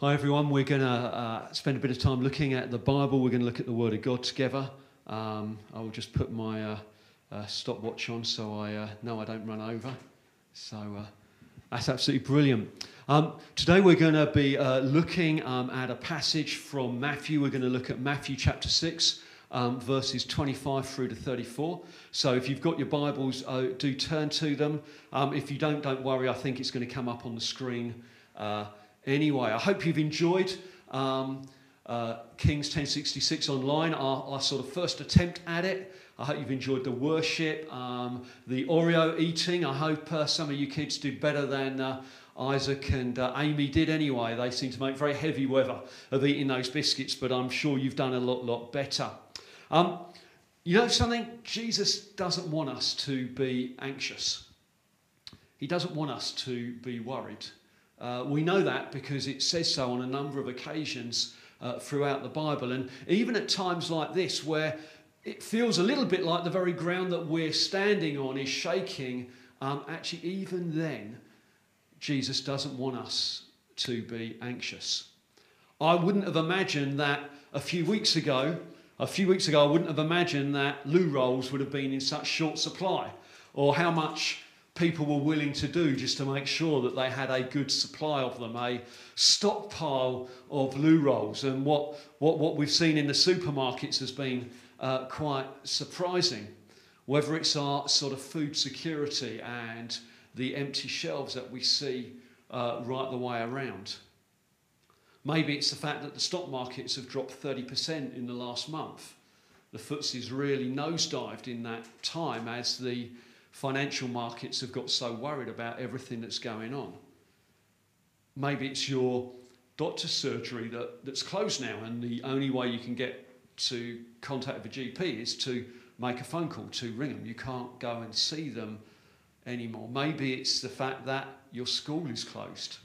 Hi, everyone. We're going to uh, spend a bit of time looking at the Bible. We're going to look at the Word of God together. Um, I will just put my uh, uh, stopwatch on so I uh, know I don't run over. So uh, that's absolutely brilliant. Um, today we're going to be uh, looking um, at a passage from Matthew. We're going to look at Matthew chapter 6. Um, verses 25 through to 34. So if you've got your Bibles, do turn to them. Um, if you don't, don't worry. I think it's going to come up on the screen anyway. I hope you've enjoyed um, uh, Kings 1066 online, our, our, sort of first attempt at it. I hope you've enjoyed the worship, um, the Oreo eating. I hope uh, some of you kids did better than uh, Isaac and uh, Amy did anyway. They seem to make very heavy weather of eating those biscuits, but I'm sure you've done a lot, lot better. Um, you know something? Jesus doesn't want us to be anxious. He doesn't want us to be worried. Uh, we know that because it says so on a number of occasions uh, throughout the Bible. And even at times like this, where it feels a little bit like the very ground that we're standing on is shaking, um, actually, even then, Jesus doesn't want us to be anxious. I wouldn't have imagined that a few weeks ago, a few weeks ago, I wouldn't have imagined that loo rolls would have been in such short supply, or how much people were willing to do just to make sure that they had a good supply of them, a stockpile of loo rolls. And what, what, what we've seen in the supermarkets has been uh, quite surprising. Whether it's our sort of food security and the empty shelves that we see uh, right the way around. Maybe it's the fact that the stock markets have dropped 30% in the last month. The FTSE's really nosedived in that time as the financial markets have got so worried about everything that's going on. Maybe it's your doctor's surgery that, that's closed now, and the only way you can get to contact a GP is to make a phone call to ring them. You can't go and see them anymore. Maybe it's the fact that your school is closed.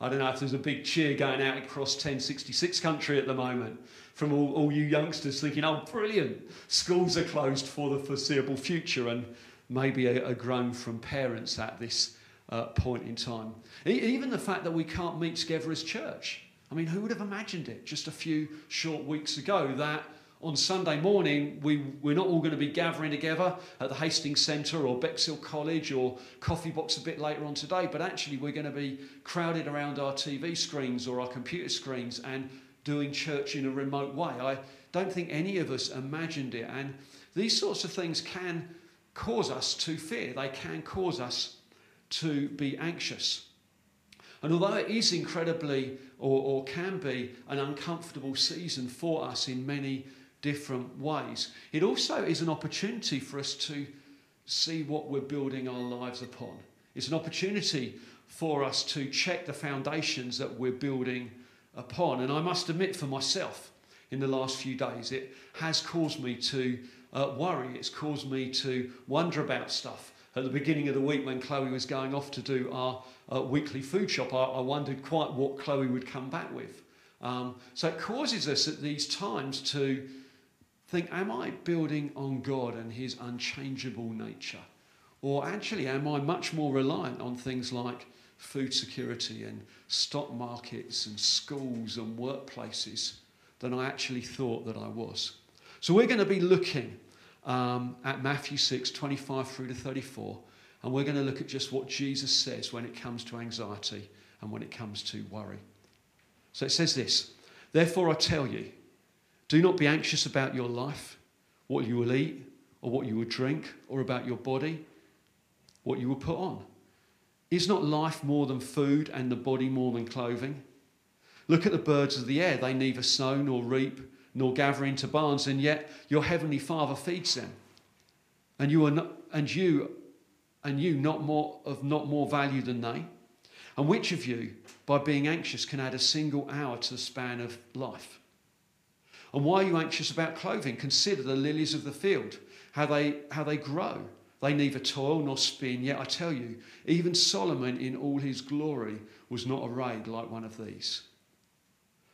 I don't know if there's a big cheer going out across 1066 country at the moment from all, all you youngsters thinking, oh, brilliant, schools are closed for the foreseeable future. And maybe a, a groan from parents at this uh, point in time. E- even the fact that we can't meet together as church. I mean, who would have imagined it just a few short weeks ago that on Sunday morning we, we're not all going to be gathering together at the Hastings Centre or Bexhill College or Coffee Box a bit later on today, but actually we're going to be crowded around our TV screens or our computer screens and doing church in a remote way. I don't think any of us imagined it. And these sorts of things can cause us to fear, they can cause us to be anxious. And although it is incredibly, or, or can be, an uncomfortable season for us in many different ways, it also is an opportunity for us to see what we're building our lives upon. It's an opportunity for us to check the foundations that we're building upon. And I must admit for myself, in the last few days, it has caused me to uh, worry. It's caused me to wonder about stuff. At the beginning of the week, when Chloe was going off to do our uh, weekly food shop, I, I, wondered quite what Chloe would come back with. Um, so it causes us at these times to think Am I building on God and His unchangeable nature? Or actually, am I much more reliant on things like food security and stock markets and schools and workplaces than I actually thought that I was? So we're going to be looking um, at Matthew 6, 25 through to 34, and we're going to look at just what Jesus says when it comes to anxiety and when it comes to worry. So it says this Therefore, I tell you, do not be anxious about your life, what you will eat, or what you will drink, or about your body, what you will put on. Is not life more than food and the body more than clothing? Look at the birds of the air. They neither sow nor reap nor gather into barns, and yet your heavenly Father feeds them. And you are not, and you and you not more of not more value than they? And which of you, by being anxious, can add a single hour to the span of life? And why are you anxious about clothing? Consider the lilies of the field, how they how they grow. They neither toil nor spin, yet I tell you, even Solomon in all his glory was not arrayed like one of these.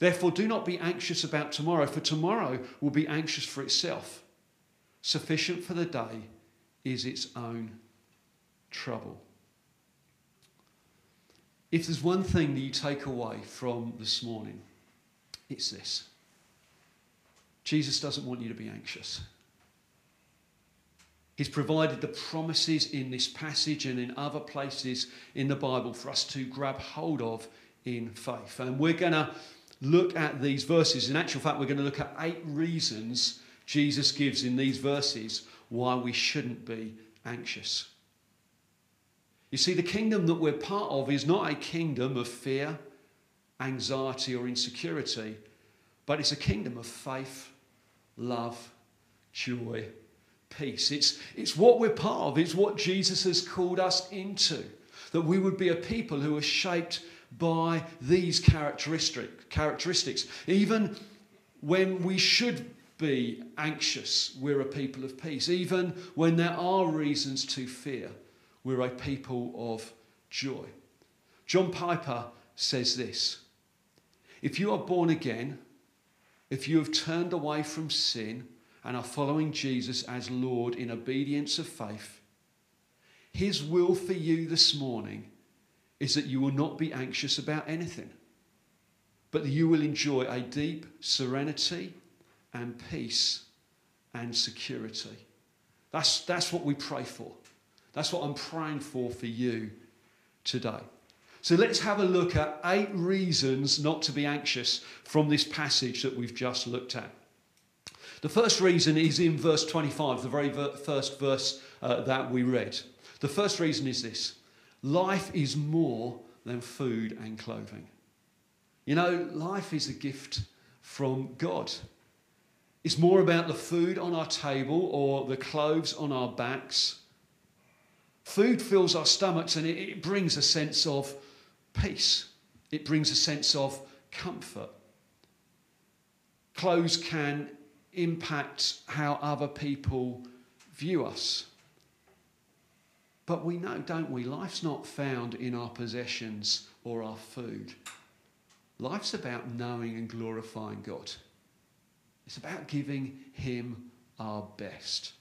Therefore, do not be anxious about tomorrow, for tomorrow will be anxious for itself. Sufficient for the day is its own trouble. If there's one thing that you take away from this morning, it's this Jesus doesn't want you to be anxious. He's provided the promises in this passage and in other places in the Bible for us to grab hold of in faith. And we're going to look at these verses. In actual fact, we're going to look at eight reasons Jesus gives in these verses why we shouldn't be anxious. You see, the kingdom that we're part of is not a kingdom of fear, anxiety, or insecurity, but it's a kingdom of faith, love, joy, peace. It's, it's what we're part of, it's what Jesus has called us into. That we would be a people who are shaped by these characteristic, characteristics. Even when we should be anxious, we're a people of peace. Even when there are reasons to fear, we're a people of joy. John Piper says this If you are born again, if you have turned away from sin and are following Jesus as Lord in obedience of faith, his will for you this morning is that you will not be anxious about anything, but that you will enjoy a deep serenity and peace and security. That's, that's what we pray for. That's what I'm praying for for you today. So let's have a look at eight reasons not to be anxious from this passage that we've just looked at. The first reason is in verse 25, the very first verse uh, that we read. The first reason is this life is more than food and clothing. You know, life is a gift from God. It's more about the food on our table or the clothes on our backs Food fills our stomachs and it, brings a sense of peace, it brings a sense of comfort. Clothes can impact how other people view us. But we know, don't we? Life's not found in our possessions or our food. Life's about knowing and glorifying God. It's about giving Him our best.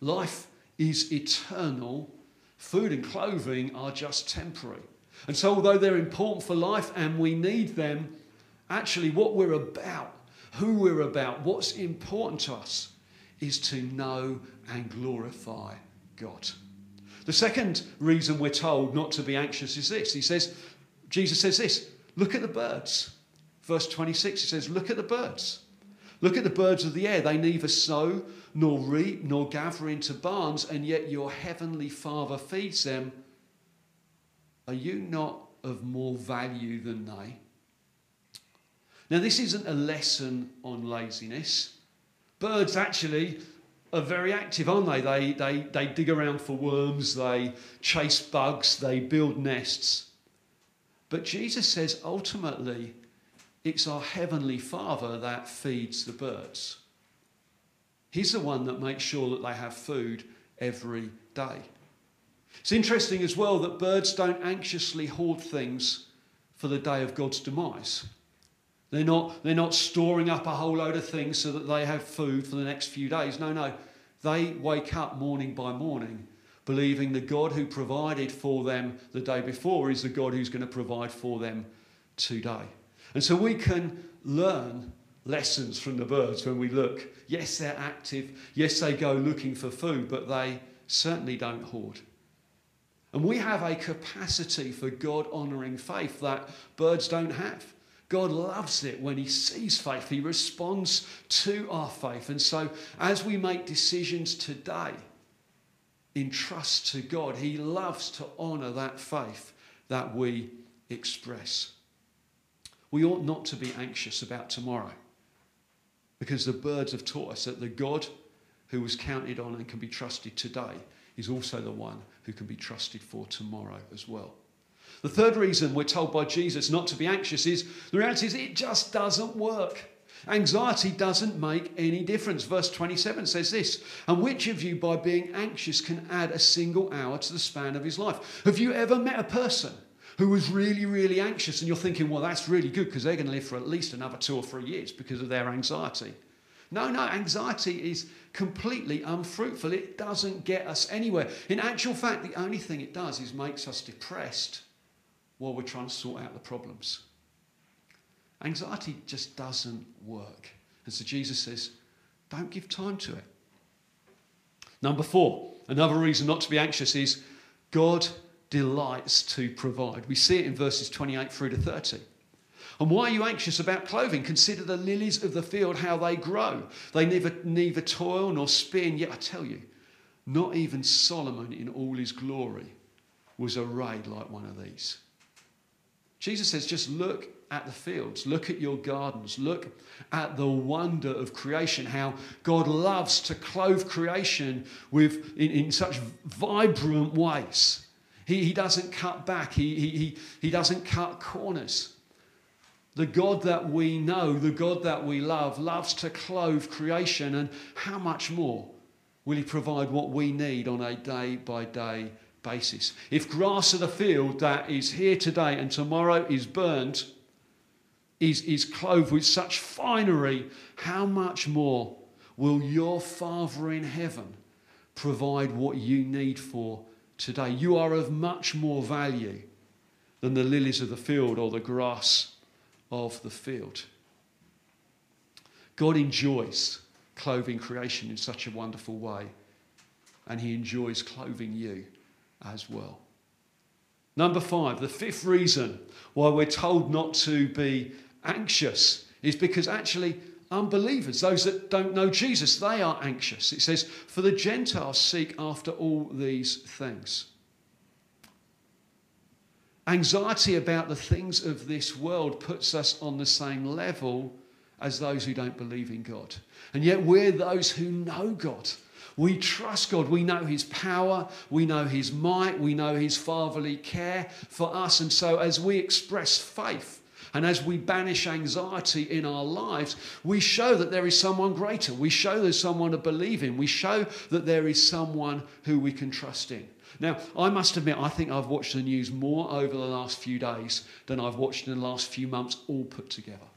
Life is eternal Food and clothing are just temporary. And so, although they're important for life and we need them, actually, what we're about, who we're about, what's important to us is to know and glorify God. The second reason we're told not to be anxious is this. He says, Jesus says this look at the birds. Verse 26, he says, Look at the birds. Look at the birds of the air. They neither sow nor reap nor gather into barns, and yet your heavenly Father feeds them. Are you not of more value than they? Now, this isn't a lesson on laziness. Birds actually are very active, aren't they? They, they, they dig around for worms, they chase bugs, they build nests. But Jesus says ultimately, it's our Heavenly Father that feeds the birds. He's the one that makes sure that they have food every day. It's interesting as well that birds don't anxiously hoard things for the day of God's demise. They're not, they're not storing up a whole load of things so that they have food for the next few days. No, no. They wake up morning by morning believing the God who provided for them the day before is the God who's going to provide for them today. And so we can learn lessons from the birds when we look. Yes, they're active. Yes, they go looking for food, but they certainly don't hoard. And we have a capacity for God honouring faith that birds don't have. God loves it when He sees faith. He responds to our faith. And so, as we make decisions today in trust to God, He loves to honour that faith that we express. We ought not to be anxious about tomorrow because the birds have taught us that the God who was counted on and can be trusted today is also the one who can be trusted for tomorrow as well. The third reason we're told by Jesus not to be anxious is the reality is it just doesn't work. Anxiety doesn't make any difference. Verse 27 says this And which of you, by being anxious, can add a single hour to the span of his life? Have you ever met a person who was really, really anxious and you're thinking, well, that's really good because they're going to live for at least another two or three years because of their anxiety? No, no, anxiety is completely unfruitful. It doesn't get us anywhere. In actual fact, the only thing it does is makes us depressed while we're trying to sort out the problems. Anxiety just doesn't work. And so Jesus says, don't give time to it. Number four, another reason not to be anxious is God delights to provide. We see it in verses 28 through to 30. And why are you anxious about clothing? Consider the lilies of the field, how they grow. They neither, neither toil nor spin. Yet I tell you, not even Solomon in all his glory was arrayed like one of these. Jesus says, just look at the fields, look at your gardens, look at the wonder of creation, how God loves to clothe creation with, in, in such vibrant ways. He, he doesn't cut back, he, he, he doesn't cut corners. The God that we know, the God that we love, loves to clothe creation, and how much more will He provide what we need on a day by day basis? If grass of the field that is here today and tomorrow is burnt, is, is clothed with such finery, how much more will your Father in heaven provide what you need for today? You are of much more value than the lilies of the field or the grass of the field. God enjoys clothing creation in such a wonderful way, and He enjoys clothing you as well. Number five, the fifth reason why we're told not to be anxious is because actually unbelievers, those that don't know Jesus, they are anxious. It says, For the Gentiles seek after all these things. Anxiety about the things of this world puts us on the same level as those who don't believe in God. And yet we're those who know God. We trust God. We know His power. We know His might. We know His fatherly care for us. And so, as we express faith and as we banish anxiety in our lives, we show that there is someone greater. We show there's someone to believe in. We show that there is someone who we can trust in. Now, I must admit, I think I've watched the news more over the last few days than I've watched in the last few months, all put together.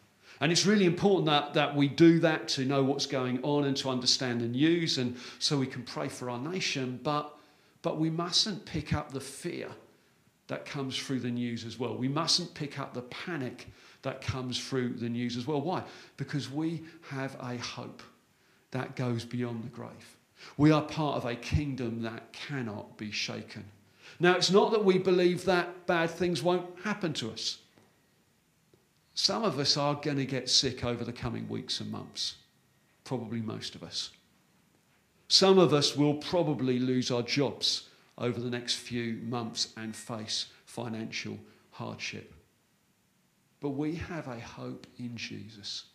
And it's really important that, that we do that to know what's going on and to understand the news and so we can pray for our nation. But, but we mustn't pick up the fear that comes through the news as well. We mustn't pick up the panic that comes through the news as well. Why? Because we have a hope that goes beyond the grave. We are part of a kingdom that cannot be shaken. Now, it's not that we believe that bad things won't happen to us. Some of us are going to get sick over the coming weeks and months, probably most of us. Some of us will probably lose our jobs over the next few months and face financial hardship. But we have a hope in Jesus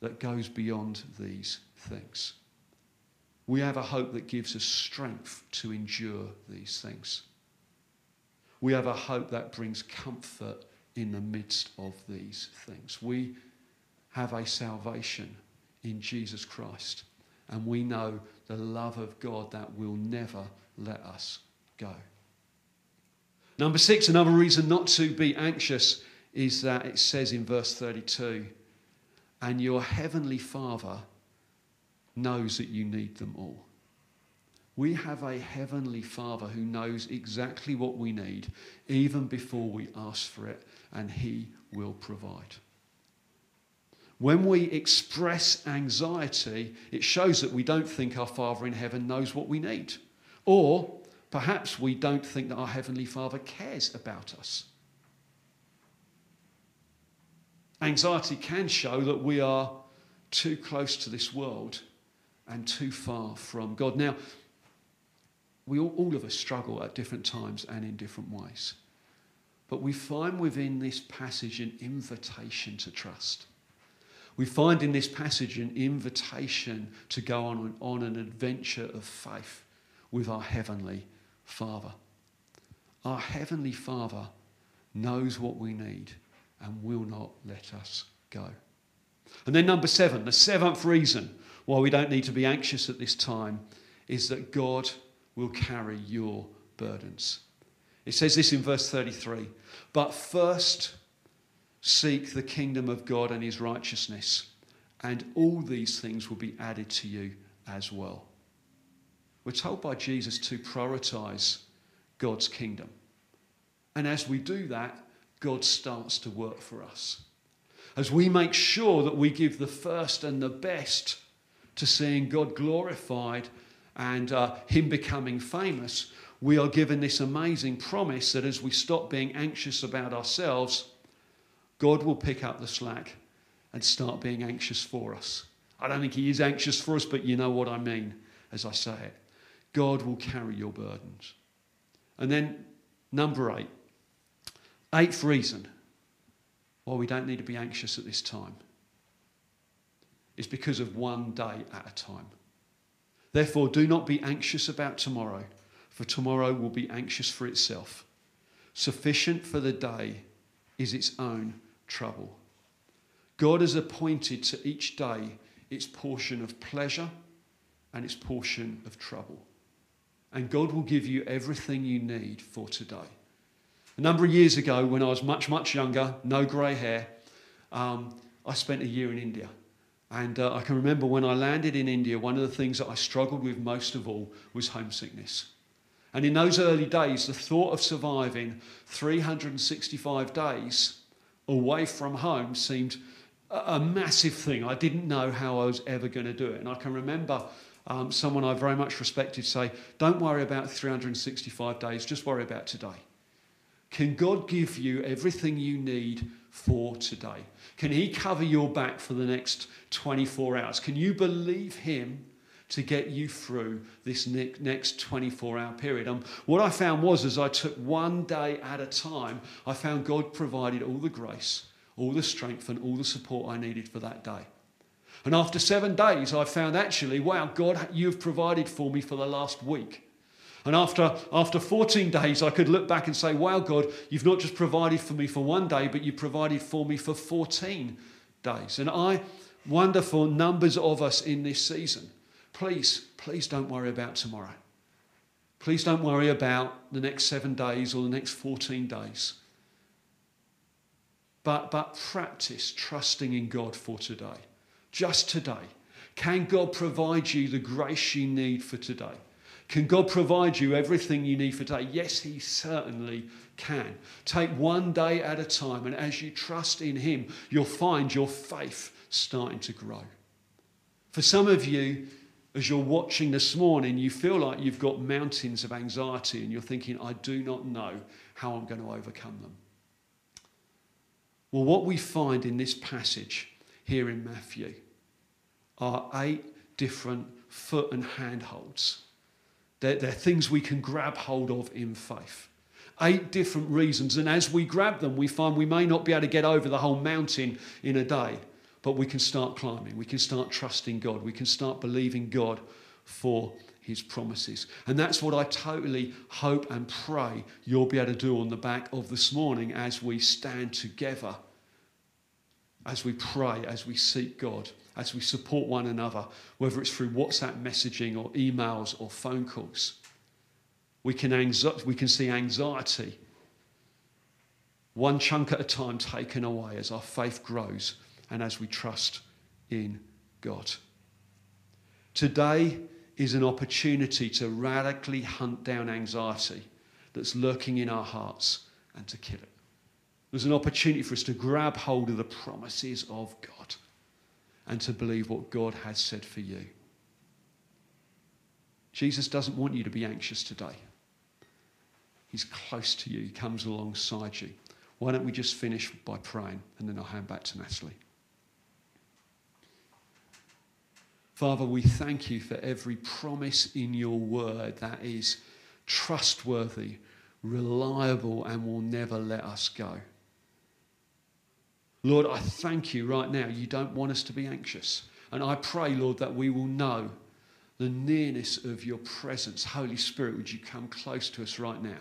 that goes beyond these things we have a hope that gives us strength to endure these things. We have a hope that brings comfort in the midst of these things. We have a salvation in Jesus Christ, and we know the love of God that will never let us go. Number six, another reason not to be anxious is that it says in verse 32 and your heavenly Father knows that you need them all. We have a heavenly Father who knows exactly what we need even before we ask for it, and He will provide. When we express anxiety, it shows that we don't think our Father in heaven knows what we need. Or perhaps we don't think that our Heavenly Father cares about us. Anxiety can show that we are too close to this world and too far from God. Now, we all, all of us struggle at different times and in different ways. But we find within this passage an invitation to trust. We find in this passage an invitation to go on, on an adventure of faith with our Heavenly Father. Our Heavenly Father knows what we need, and will not let us go. And then, number seven, the seventh reason why we don't need to be anxious at this time is that God will carry your burdens. It says this in verse 33 But first seek the kingdom of God and his righteousness, and all these things will be added to you as well. We're told by Jesus to prioritize God's kingdom. And as we do that, God starts to work for us. As we make sure that we give the first and the best to seeing God glorified and uh, Him becoming famous, we are given this amazing promise that as we stop being anxious about ourselves, God will pick up the slack and start being anxious for us. I don't think He is anxious for us, but you know what I mean as I say it. God will carry your burdens. And then, number eight, eighth reason why we don't need to be anxious at this time is because of one day at a time. Therefore, do not be anxious about tomorrow, for tomorrow will be anxious for itself. Sufficient for the day is its own trouble. God has appointed to each day its portion of pleasure and its portion of trouble. And God will give you everything you need for today. A number of years ago, when I was much, much younger, no grey hair, um, I spent a year in India. And uh, I can remember when I landed in India, one of the things that I struggled with most of all was homesickness. And in those early days, the thought of surviving 365 days away from home seemed a, massive thing. I didn't know how I was ever going to do it. And I can remember um, someone I very much respected say, Don't worry about 365 days, just worry about today. Can God give you everything you need for today? Can He cover your back for the next 24 hours? Can you believe Him to get you through this next 24 hour period? Um, what I found was as I took one day at a time, I found God provided all the grace, all the strength, and all the support I needed for that day. And after seven days, I found actually, wow, God, you've provided for me for the last week. And after, after 14 days, I could look back and say, Wow, God, you've not just provided for me for one day, but you provided for me for 14 days. And I wonder for numbers of us in this season, please, please don't worry about tomorrow. Please don't worry about the next seven days or the next 14 days. But, but practice trusting in God for today. Just today. Can God provide you the grace you need for today? Can God provide you everything you need for today? Yes, He certainly can. Take one day at a time, and as you trust in Him, you'll find your faith starting to grow. For some of you, as you're watching this morning, you feel like you've got mountains of anxiety and you're thinking, I do not know how I'm going to overcome them. Well, what we find in this passage here in Matthew are eight different foot and handholds they're, they're things we can grab hold of in faith. Eight different reasons. And as we grab them, we find we may not be able to get over the whole mountain in a day, but we can start climbing. We can start trusting God. We can start believing God for his promises. And that's what I totally hope and pray you'll be able to do on the back of this morning as we stand together, as we pray, as we seek God as we support one another, whether it's through WhatsApp messaging or emails or phone calls. We can, anxi- we can see anxiety one chunk at a time taken away as our faith grows and as we trust in God. Today is an opportunity to radically hunt down anxiety that's lurking in our hearts and to kill it. There's an opportunity for us to grab hold of the promises of God and to believe what God has said for you. Jesus doesn't want you to be anxious today. He's close to you, He comes alongside you. Why don't we just finish by praying and then I'll hand back to Natalie. Father, we thank you for every promise in your word that is trustworthy, reliable, and will never let us go. Lord, I thank you right now. You don't want us to be anxious. And I pray, Lord, that we will know the nearness of your presence. Holy Spirit, would you come close to us right now?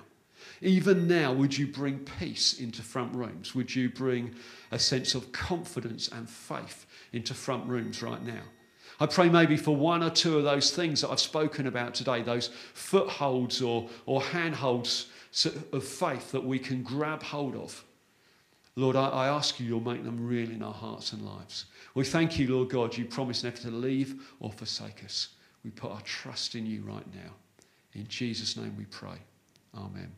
Even now, would you bring peace into front rooms? Would you bring a sense of confidence and faith into front rooms right now? I pray maybe for one or two of those things that I've spoken about today, those footholds or, or handholds of faith that we can grab hold of. Lord, I, I ask you, you'll make them real in our hearts and lives. We thank you, Lord God, you promise never to leave or forsake us. We put our trust in you right now. In Jesus' name we pray. Amen.